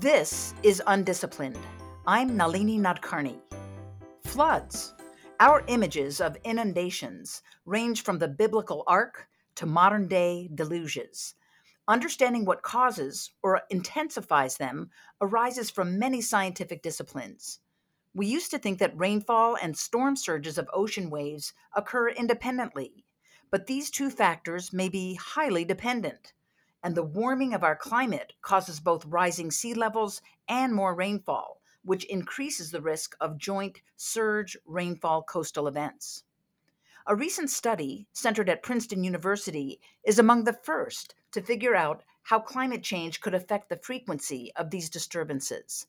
This is Undisciplined. I'm Nalini Nadkarni. Floods. Our images of inundations range from the biblical ark to modern day deluges. Understanding what causes or intensifies them arises from many scientific disciplines. We used to think that rainfall and storm surges of ocean waves occur independently, but these two factors may be highly dependent. And the warming of our climate causes both rising sea levels and more rainfall, which increases the risk of joint surge rainfall coastal events. A recent study centered at Princeton University is among the first to figure out how climate change could affect the frequency of these disturbances.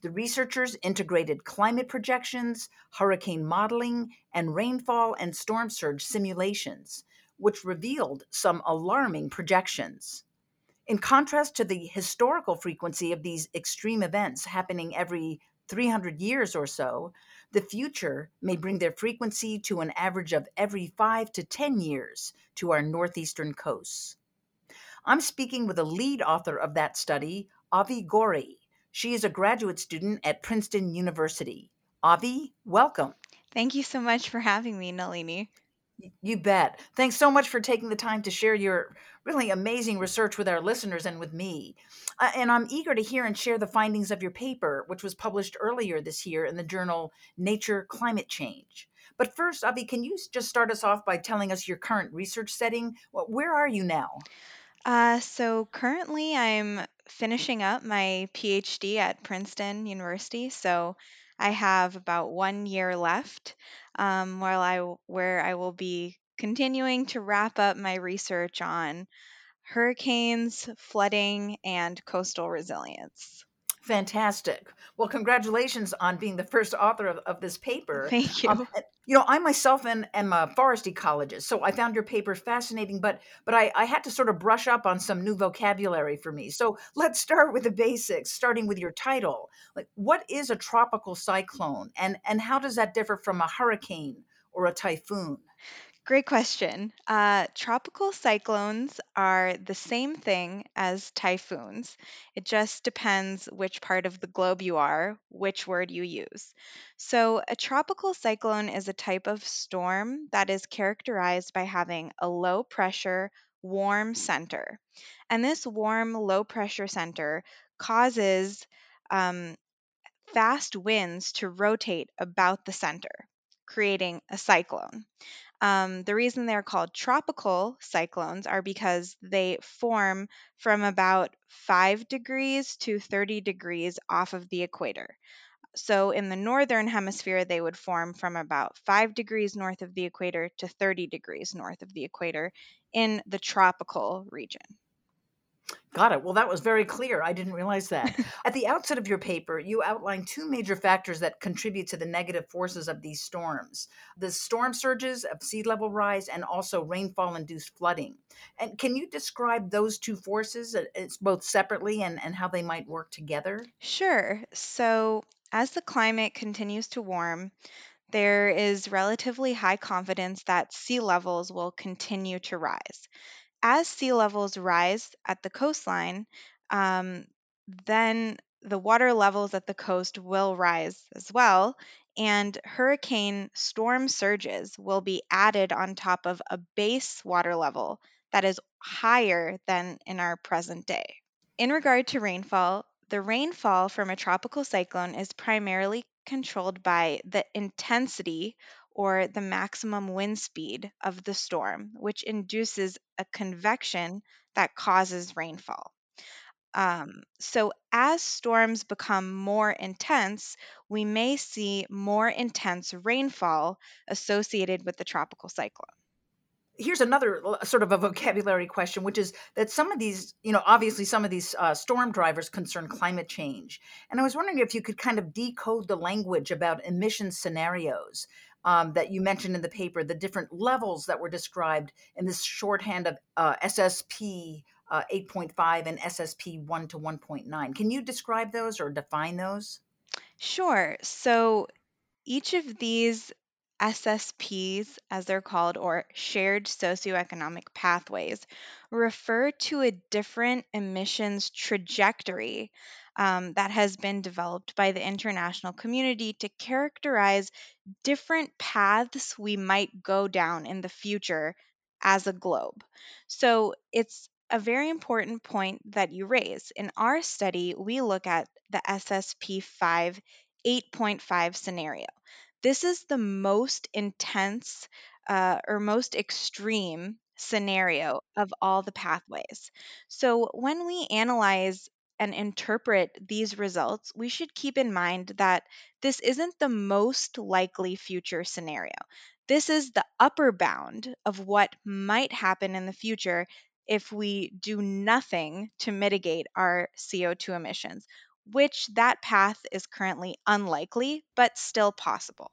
The researchers integrated climate projections, hurricane modeling, and rainfall and storm surge simulations, which revealed some alarming projections. In contrast to the historical frequency of these extreme events happening every 300 years or so, the future may bring their frequency to an average of every 5 to 10 years to our northeastern coasts. I'm speaking with a lead author of that study, Avi Gori, she is a graduate student at Princeton University. Avi, welcome. Thank you so much for having me, Nalini. You bet. Thanks so much for taking the time to share your really amazing research with our listeners and with me. Uh, and I'm eager to hear and share the findings of your paper, which was published earlier this year in the journal Nature Climate Change. But first, Avi, can you just start us off by telling us your current research setting? Where are you now? Uh, so currently, I'm finishing up my PhD at Princeton University. So I have about one year left, um, while I where I will be continuing to wrap up my research on hurricanes, flooding, and coastal resilience. Fantastic. Well, congratulations on being the first author of, of this paper. Thank you. Um, you know, I myself am, am a forest ecologist, so I found your paper fascinating, but but I, I had to sort of brush up on some new vocabulary for me. So let's start with the basics, starting with your title. Like, what is a tropical cyclone, and and how does that differ from a hurricane or a typhoon? Great question. Uh, tropical cyclones are the same thing as typhoons. It just depends which part of the globe you are, which word you use. So, a tropical cyclone is a type of storm that is characterized by having a low pressure, warm center. And this warm, low pressure center causes um, fast winds to rotate about the center, creating a cyclone. Um, the reason they're called tropical cyclones are because they form from about 5 degrees to 30 degrees off of the equator. So, in the northern hemisphere, they would form from about 5 degrees north of the equator to 30 degrees north of the equator in the tropical region. Got it. Well, that was very clear. I didn't realize that. At the outset of your paper, you outline two major factors that contribute to the negative forces of these storms the storm surges of sea level rise and also rainfall induced flooding. And can you describe those two forces, uh, it's both separately and, and how they might work together? Sure. So, as the climate continues to warm, there is relatively high confidence that sea levels will continue to rise as sea levels rise at the coastline, um, then the water levels at the coast will rise as well, and hurricane storm surges will be added on top of a base water level that is higher than in our present day. In regard to rainfall, the rainfall from a tropical cyclone is primarily controlled by the intensity or the maximum wind speed of the storm, which induces a convection that causes rainfall. Um, so, as storms become more intense, we may see more intense rainfall associated with the tropical cyclone here's another sort of a vocabulary question, which is that some of these, you know, obviously some of these uh, storm drivers concern climate change. And I was wondering if you could kind of decode the language about emission scenarios um, that you mentioned in the paper, the different levels that were described in this shorthand of uh, SSP uh, 8.5 and SSP 1 to 1.9. Can you describe those or define those? Sure. So each of these SSPs, as they're called, or shared socioeconomic pathways, refer to a different emissions trajectory um, that has been developed by the international community to characterize different paths we might go down in the future as a globe. So it's a very important point that you raise. In our study, we look at the SSP 5 8.5 scenario. This is the most intense uh, or most extreme scenario of all the pathways. So when we analyze and interpret these results, we should keep in mind that this isn't the most likely future scenario. This is the upper bound of what might happen in the future if we do nothing to mitigate our CO2 emissions, which that path is currently unlikely, but still possible.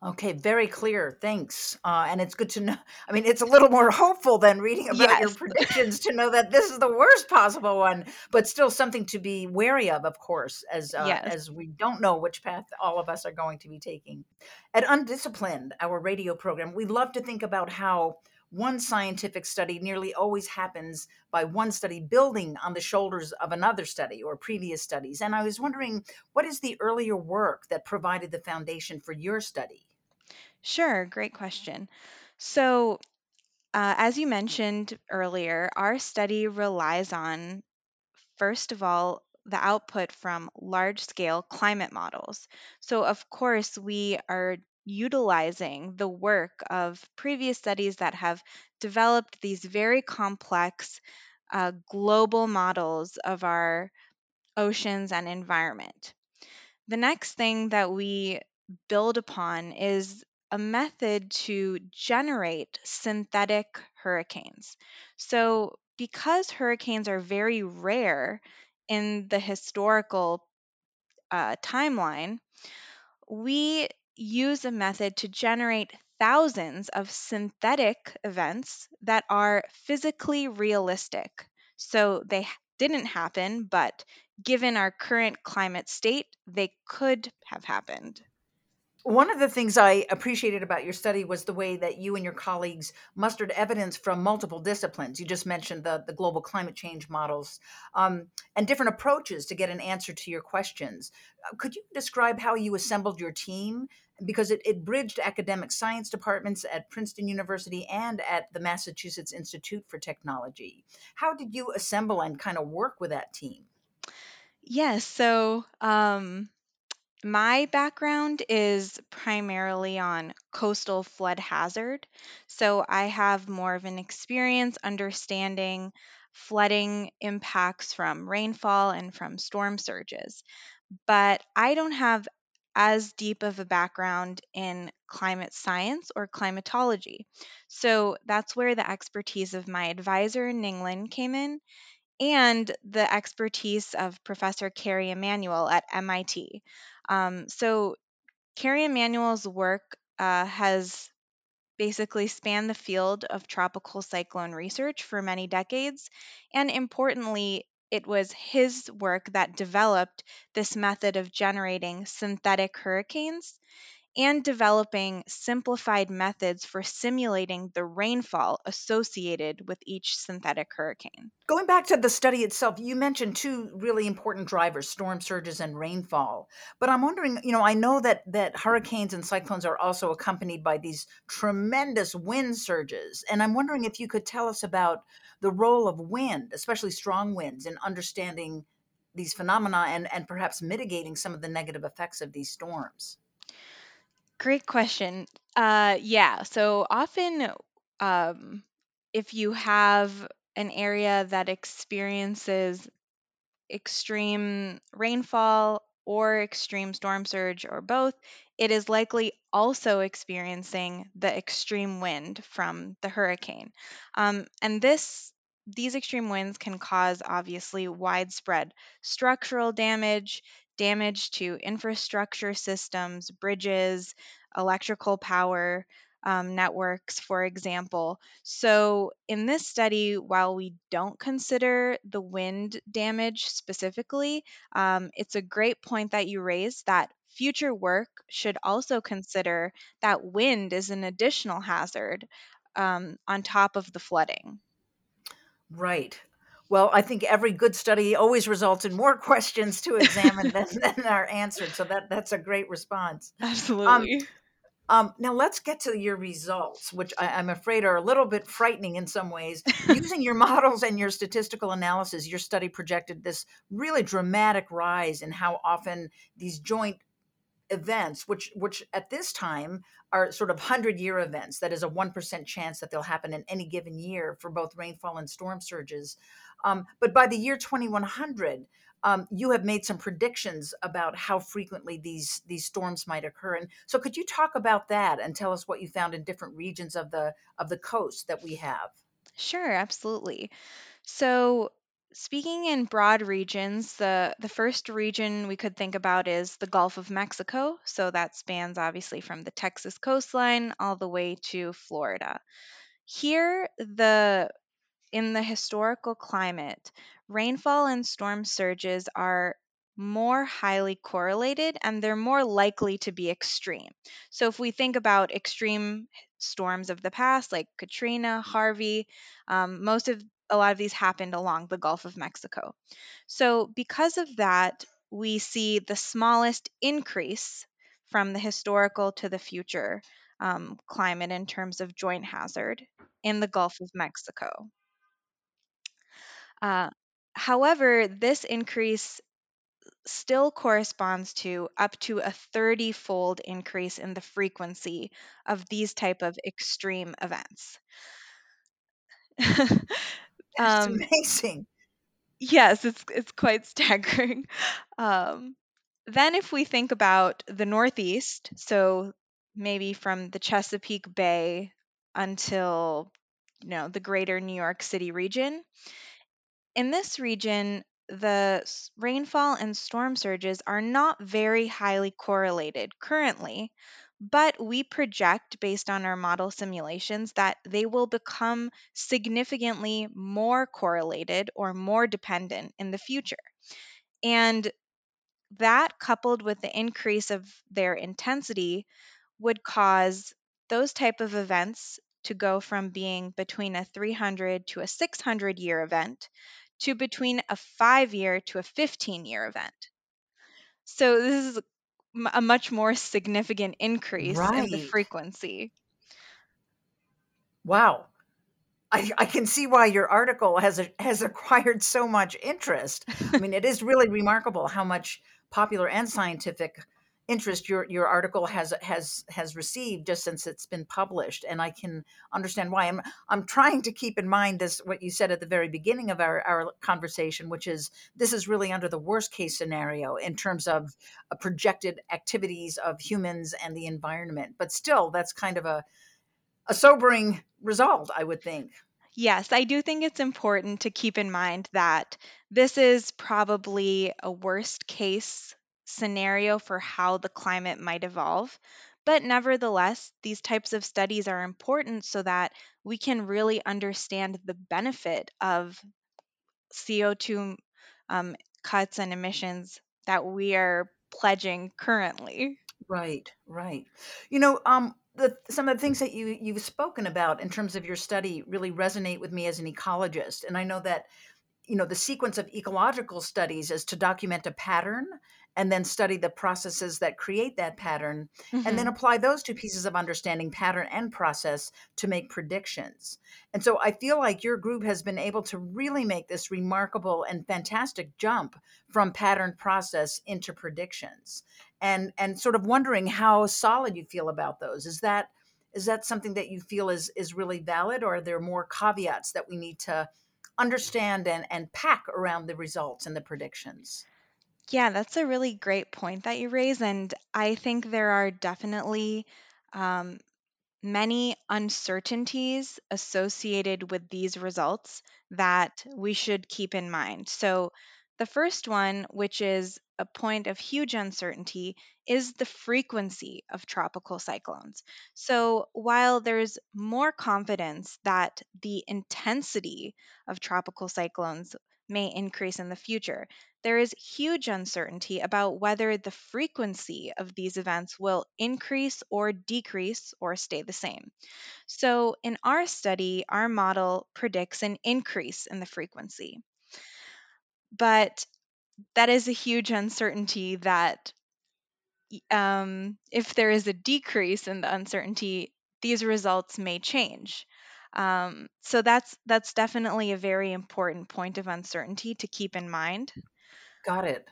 Okay, very clear. Thanks. Uh, and it's good to know. I mean, it's a little more hopeful than reading about yes. your predictions to know that this is the worst possible one, but still something to be wary of, of course, as uh, yes. as we don't know which path all of us are going to be taking. At Undisciplined, our radio program, we love to think about how one scientific study nearly always happens by one study building on the shoulders of another study or previous studies. And I was wondering, what is the earlier work that provided the foundation for your study? Sure, great question. So, uh, as you mentioned earlier, our study relies on, first of all, the output from large scale climate models. So, of course, we are utilizing the work of previous studies that have developed these very complex uh, global models of our oceans and environment. The next thing that we build upon is a method to generate synthetic hurricanes. So, because hurricanes are very rare in the historical uh, timeline, we use a method to generate thousands of synthetic events that are physically realistic. So, they didn't happen, but given our current climate state, they could have happened. One of the things I appreciated about your study was the way that you and your colleagues mustered evidence from multiple disciplines. You just mentioned the, the global climate change models um, and different approaches to get an answer to your questions. Uh, could you describe how you assembled your team? Because it, it bridged academic science departments at Princeton University and at the Massachusetts Institute for Technology. How did you assemble and kind of work with that team? Yes, so um, my background is primarily on coastal flood hazard. So I have more of an experience understanding flooding impacts from rainfall and from storm surges. But I don't have as deep of a background in climate science or climatology. So that's where the expertise of my advisor, Ning Lin, came in and the expertise of Professor Kerry Emanuel at MIT. Um, so, Kerry Emanuel's work uh, has basically spanned the field of tropical cyclone research for many decades. And importantly, it was his work that developed this method of generating synthetic hurricanes and developing simplified methods for simulating the rainfall associated with each synthetic hurricane. Going back to the study itself, you mentioned two really important drivers, storm surges and rainfall. But I'm wondering, you know, I know that that hurricanes and cyclones are also accompanied by these tremendous wind surges. And I'm wondering if you could tell us about the role of wind, especially strong winds in understanding these phenomena and, and perhaps mitigating some of the negative effects of these storms. Great question. Uh, yeah, so often, um, if you have an area that experiences extreme rainfall or extreme storm surge or both, it is likely also experiencing the extreme wind from the hurricane. Um, and this these extreme winds can cause obviously widespread structural damage, damage to infrastructure systems, bridges, electrical power um, networks, for example. So, in this study, while we don't consider the wind damage specifically, um, it's a great point that you raised that future work should also consider that wind is an additional hazard um, on top of the flooding. Right. Well, I think every good study always results in more questions to examine than, than are answered. So that that's a great response. Absolutely. Um, um, now let's get to your results, which I, I'm afraid are a little bit frightening in some ways. Using your models and your statistical analysis, your study projected this really dramatic rise in how often these joint events, which which at this time are sort of hundred year events, that is a one percent chance that they'll happen in any given year for both rainfall and storm surges. Um, but by the year 2100, um, you have made some predictions about how frequently these these storms might occur and so could you talk about that and tell us what you found in different regions of the of the coast that we have Sure, absolutely. So, speaking in broad regions, the, the first region we could think about is the Gulf of Mexico. So, that spans obviously from the Texas coastline all the way to Florida. Here, the in the historical climate, rainfall and storm surges are more highly correlated and they're more likely to be extreme. So, if we think about extreme storms of the past, like Katrina, Harvey, um, most of a lot of these happened along the Gulf of Mexico. So, because of that, we see the smallest increase from the historical to the future um, climate in terms of joint hazard in the Gulf of Mexico. Uh, however, this increase still corresponds to up to a 30 fold increase in the frequency of these type of extreme events. That's um, amazing. Yes, it's it's quite staggering. Um, then, if we think about the Northeast, so maybe from the Chesapeake Bay until you know the greater New York City region, in this region, the rainfall and storm surges are not very highly correlated currently, but we project based on our model simulations that they will become significantly more correlated or more dependent in the future. And that, coupled with the increase of their intensity, would cause those type of events to go from being between a 300 to a 600 year event to between a five year to a 15 year event. So this is a much more significant increase right. in the frequency. Wow. I, I, can see why your article has a, has acquired so much interest. I mean, it is really remarkable how much popular and scientific interest your your article has has has received just since it's been published and i can understand why. I'm i'm trying to keep in mind this what you said at the very beginning of our our conversation which is this is really under the worst case scenario in terms of uh, projected activities of humans and the environment but still that's kind of a a sobering result i would think. Yes, I do think it's important to keep in mind that this is probably a worst case scenario for how the climate might evolve. But nevertheless, these types of studies are important so that we can really understand the benefit of CO2 um, cuts and emissions that we are pledging currently. Right, right. You know, um, the, some of the things that you you've spoken about in terms of your study really resonate with me as an ecologist, and I know that you know the sequence of ecological studies is to document a pattern and then study the processes that create that pattern mm-hmm. and then mm-hmm. apply those two pieces of understanding pattern and process to make predictions and so i feel like your group has been able to really make this remarkable and fantastic jump from pattern process into predictions and and sort of wondering how solid you feel about those is that is that something that you feel is is really valid or are there more caveats that we need to understand and and pack around the results and the predictions yeah, that's a really great point that you raise. And I think there are definitely um, many uncertainties associated with these results that we should keep in mind. So, The first one, which is a point of huge uncertainty, is the frequency of tropical cyclones. So, while there's more confidence that the intensity of tropical cyclones may increase in the future, there is huge uncertainty about whether the frequency of these events will increase or decrease or stay the same. So, in our study, our model predicts an increase in the frequency. But that is a huge uncertainty that um, if there is a decrease in the uncertainty, these results may change. Um, so that's that's definitely a very important point of uncertainty to keep in mind. Got it.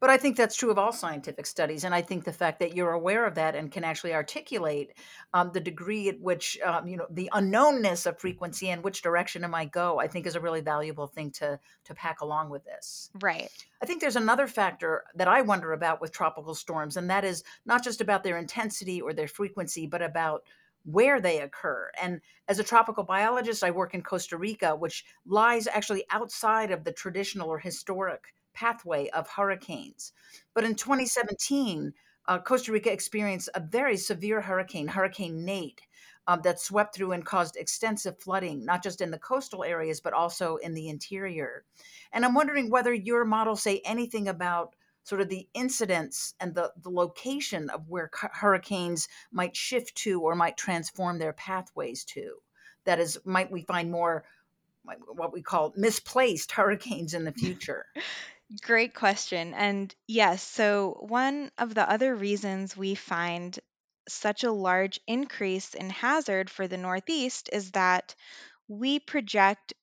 But I think that's true of all scientific studies. And I think the fact that you're aware of that and can actually articulate um, the degree at which, um, you know, the unknownness of frequency and which direction it might go, I think is a really valuable thing to, to pack along with this. Right. I think there's another factor that I wonder about with tropical storms, and that is not just about their intensity or their frequency, but about where they occur. And as a tropical biologist, I work in Costa Rica, which lies actually outside of the traditional or historic pathway of hurricanes. But in 2017, uh, Costa Rica experienced a very severe hurricane, Hurricane Nate, um, that swept through and caused extensive flooding, not just in the coastal areas, but also in the interior. And I'm wondering whether your models say anything about sort of the incidence and the, the location of where hurricanes might shift to or might transform their pathways to. That is, might we find more what we call misplaced hurricanes in the future? Great question. And yes, so one of the other reasons we find such a large increase in hazard for the Northeast is that we project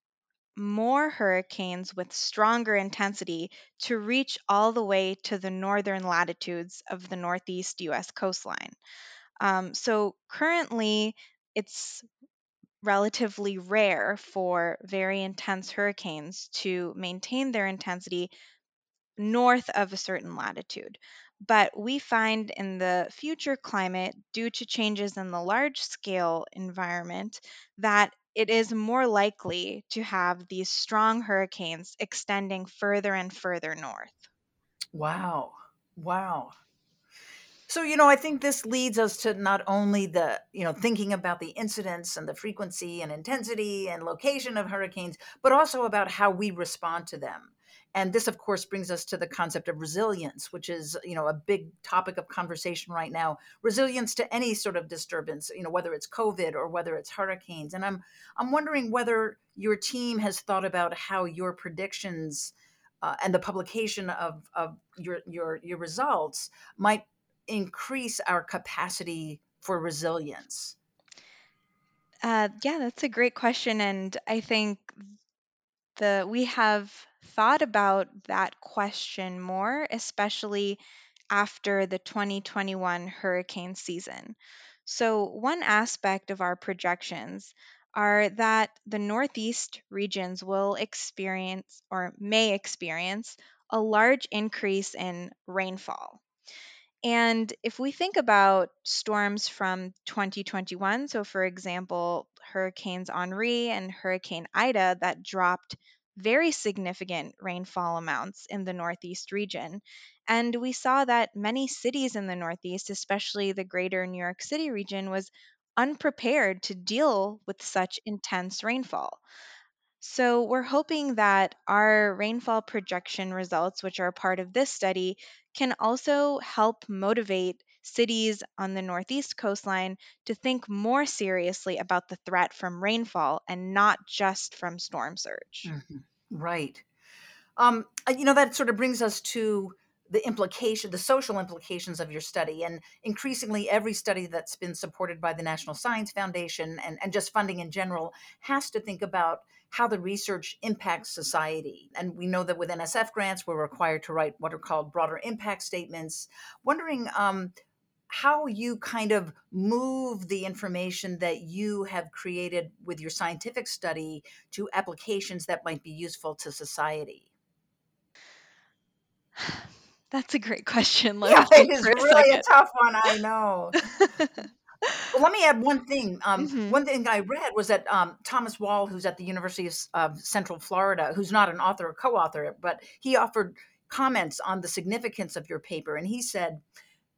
more hurricanes with stronger intensity to reach all the way to the northern latitudes of the Northeast US coastline. Um, so currently, it's relatively rare for very intense hurricanes to maintain their intensity north of a certain latitude. But we find in the future climate, due to changes in the large scale environment, that it is more likely to have these strong hurricanes extending further and further north. Wow. Wow. So, you know, I think this leads us to not only the, you know, thinking about the incidence and the frequency and intensity and location of hurricanes, but also about how we respond to them and this of course brings us to the concept of resilience which is you know a big topic of conversation right now. Resilience to any sort of disturbance you know whether it's covid or whether it's hurricanes. And i'm i'm wondering whether your team has thought about how your predictions uh, and the publication of of your your your results might increase our capacity for resilience. Uh, yeah that's a great question. And i think the we have thought about that question more, especially after the 2021 hurricane season. So, one aspect of our projections are that the Northeast regions will experience or may experience a large increase in rainfall. And if we think about storms from 2021, so for example, Hurricanes Henri and Hurricane Ida that dropped very significant rainfall amounts in the Northeast region. And we saw that many cities in the Northeast, especially the greater New York City region, was unprepared to deal with such intense rainfall. So, we're hoping that our rainfall projection results, which are part of this study, can also help motivate cities on the Northeast coastline to think more seriously about the threat from rainfall and not just from storm surge. Mm-hmm. Right. Um, uh, you know, that sort of brings us to the implication, the social implications of your study. And increasingly, every study that's been supported by the National Science Foundation and, and just funding in general has to think about how the research impacts society. And we know that with NSF grants, we're required to write what are called broader impact statements. Wondering um, how you kind of move the information that you have created with your scientific study to applications that might be useful to society. That's a great question. Let yeah, it is really a tough one. I know. Well, let me add one thing. Um, hmm one thing I read was that um, Thomas Wahl, who's at the University of, of Central Florida, who's not an author or co-author, but he offered comments on the significance of your paper, and he said,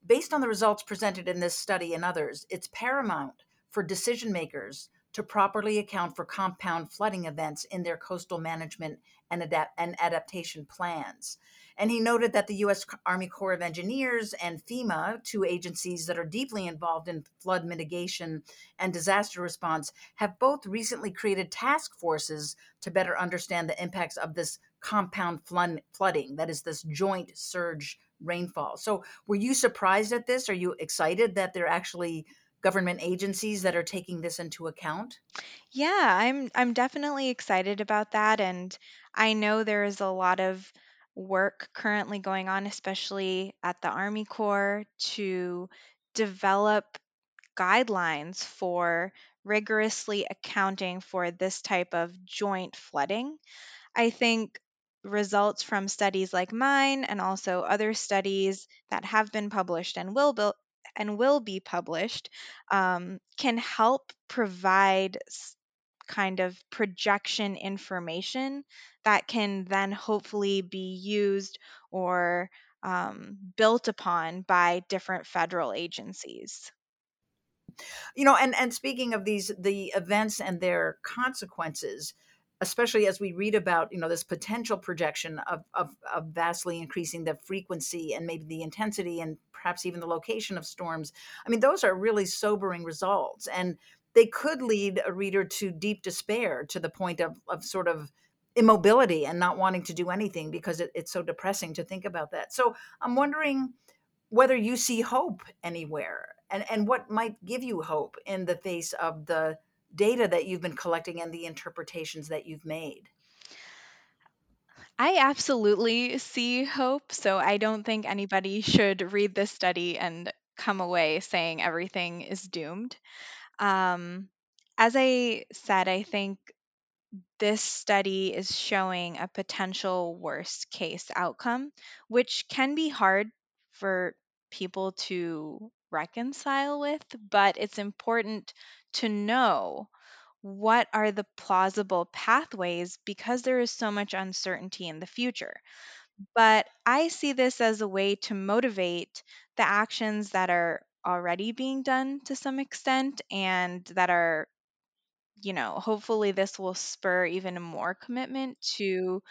based on the results presented in this study and others, it's paramount for decision makers to properly account for compound flooding events in their coastal management and, adapt- and adaptation plans. And he noted that the U.S. Army Corps of Engineers and FEMA, two agencies that are deeply involved in flood mitigation and disaster response, have both recently created task forces to better understand the impacts of this compound flood- flooding, that is, this joint surge rainfall. So, were you surprised at this? Are you excited that there are actually government agencies that are taking this into account? Yeah, I'm I'm definitely excited about that and I know there is a lot of work currently going on especially at the Army Corps to develop guidelines for rigorously accounting for this type of joint flooding. I think results from studies like mine and also other studies that have been published and will be, and will be published um, can help provide kind of projection information that can then hopefully be used or um, built upon by different federal agencies. You know, and and speaking of these the events and their consequences, especially as we read about, you know, this potential projection of of, of vastly increasing the frequency and maybe the intensity and perhaps even the location of storms. I mean, those are really sobering results. And they could lead a reader to deep despair to the point of of sort of immobility and not wanting to do anything because it, it's so depressing to think about that. So I'm wondering whether you see hope anywhere and, and what might give you hope in the face of the data that you've been collecting and the interpretations that you've made. I absolutely see hope, so I don't think anybody should read this study and come away saying everything is doomed. Um, as I said, I think this study is showing a potential worst case outcome, which can be hard for people to reconcile with, but it's important to know what are the plausible pathways because there is so much uncertainty in the future. But I see this as a way to motivate the actions that are already being done to some extent and that are you know, hopefully this will spur even more commitment to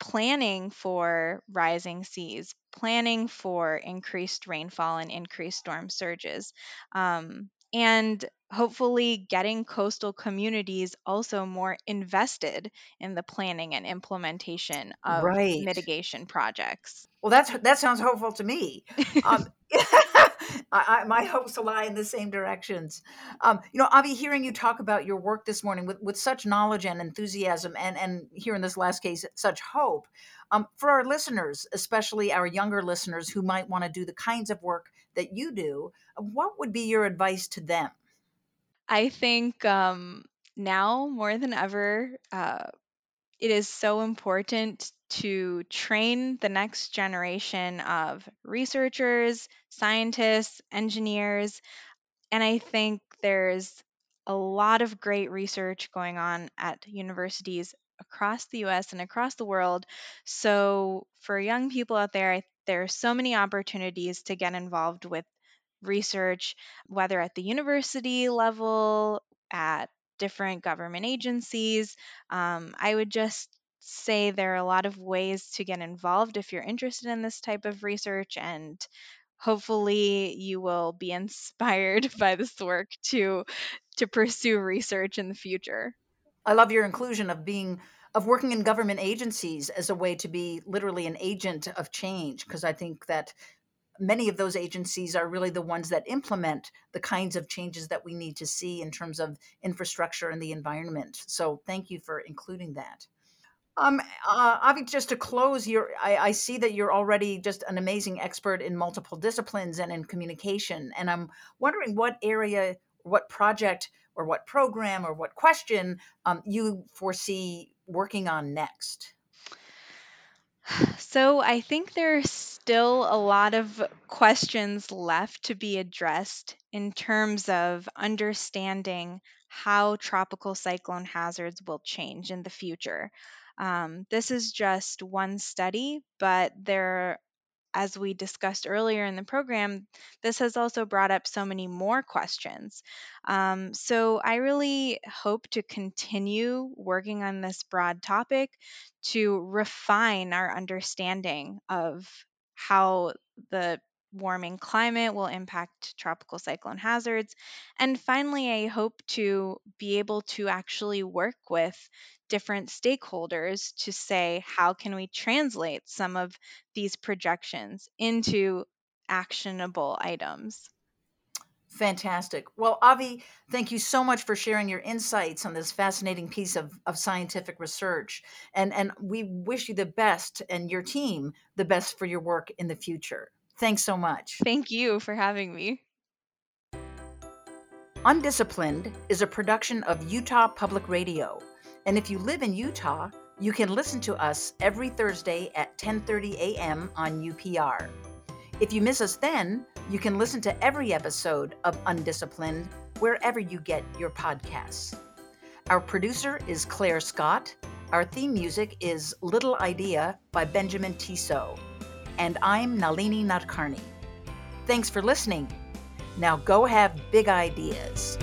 planning for rising seas, planning for increased rainfall and increased storm surges, um, and hopefully getting coastal communities also more invested in the planning and implementation of Right. mitigation projects. Well, that's that sounds hopeful to me. Um, I, I, my hopes lie in the same directions. Um, you know, Avi, hearing you talk about your work this morning with, with such knowledge and enthusiasm, and and here in this last case, such hope um, for our listeners, especially our younger listeners who might want to do the kinds of work that you do. What would be your advice to them? I think um, now more than ever, uh, it is so important to train the next generation of researchers, scientists, engineers, and I think there's a lot of great research going on at universities across the US and across the world. So, for young people out there, there are so many opportunities to get involved with research, whether at the university level, at different government agencies. Um, I would just say there are a lot of ways to get involved if you're interested in this type of research and hopefully you will be inspired by this work to to pursue research in the future. I love your inclusion of being of working in government agencies as a way to be literally an agent of change because I think that many of those agencies are really the ones that implement the kinds of changes that we need to see in terms of infrastructure and the environment. So thank you for including that. Um, uh, Avi, just to close, you're, I, I see that you're already just an amazing expert in multiple disciplines and in communication. And I'm wondering what area, what project, or what program, or what question um, you foresee working on next. So I think there's still a lot of questions left to be addressed in terms of understanding how tropical cyclone hazards will change in the future. Um, this is just one study, but there as we discussed earlier in the program, this has also brought up so many more questions. Um, so I really hope to continue working on this broad topic to refine our understanding of how the warming climate will impact tropical cyclone hazards. And finally, I hope to be able to actually work with different stakeholders to say, how can we translate some of these projections into actionable items? Fantastic. Well, Avi, thank you so much for sharing your insights on this fascinating piece of, of scientific research. And, and we wish you the best and your team the best for your work in the future. Thanks so much. Thank you for having me. Undisciplined is a production of Utah Public Radio. And if you live in Utah, you can listen to us every Thursday at 10:30 a.m. on UPR. If you miss us then, you can listen to every episode of Undisciplined wherever you get your podcasts. Our producer is Claire Scott. Our theme music is Little Idea by Benjamin Tissot. And I'm Nalini Nadkarni. Thanks for listening. Now go have big ideas.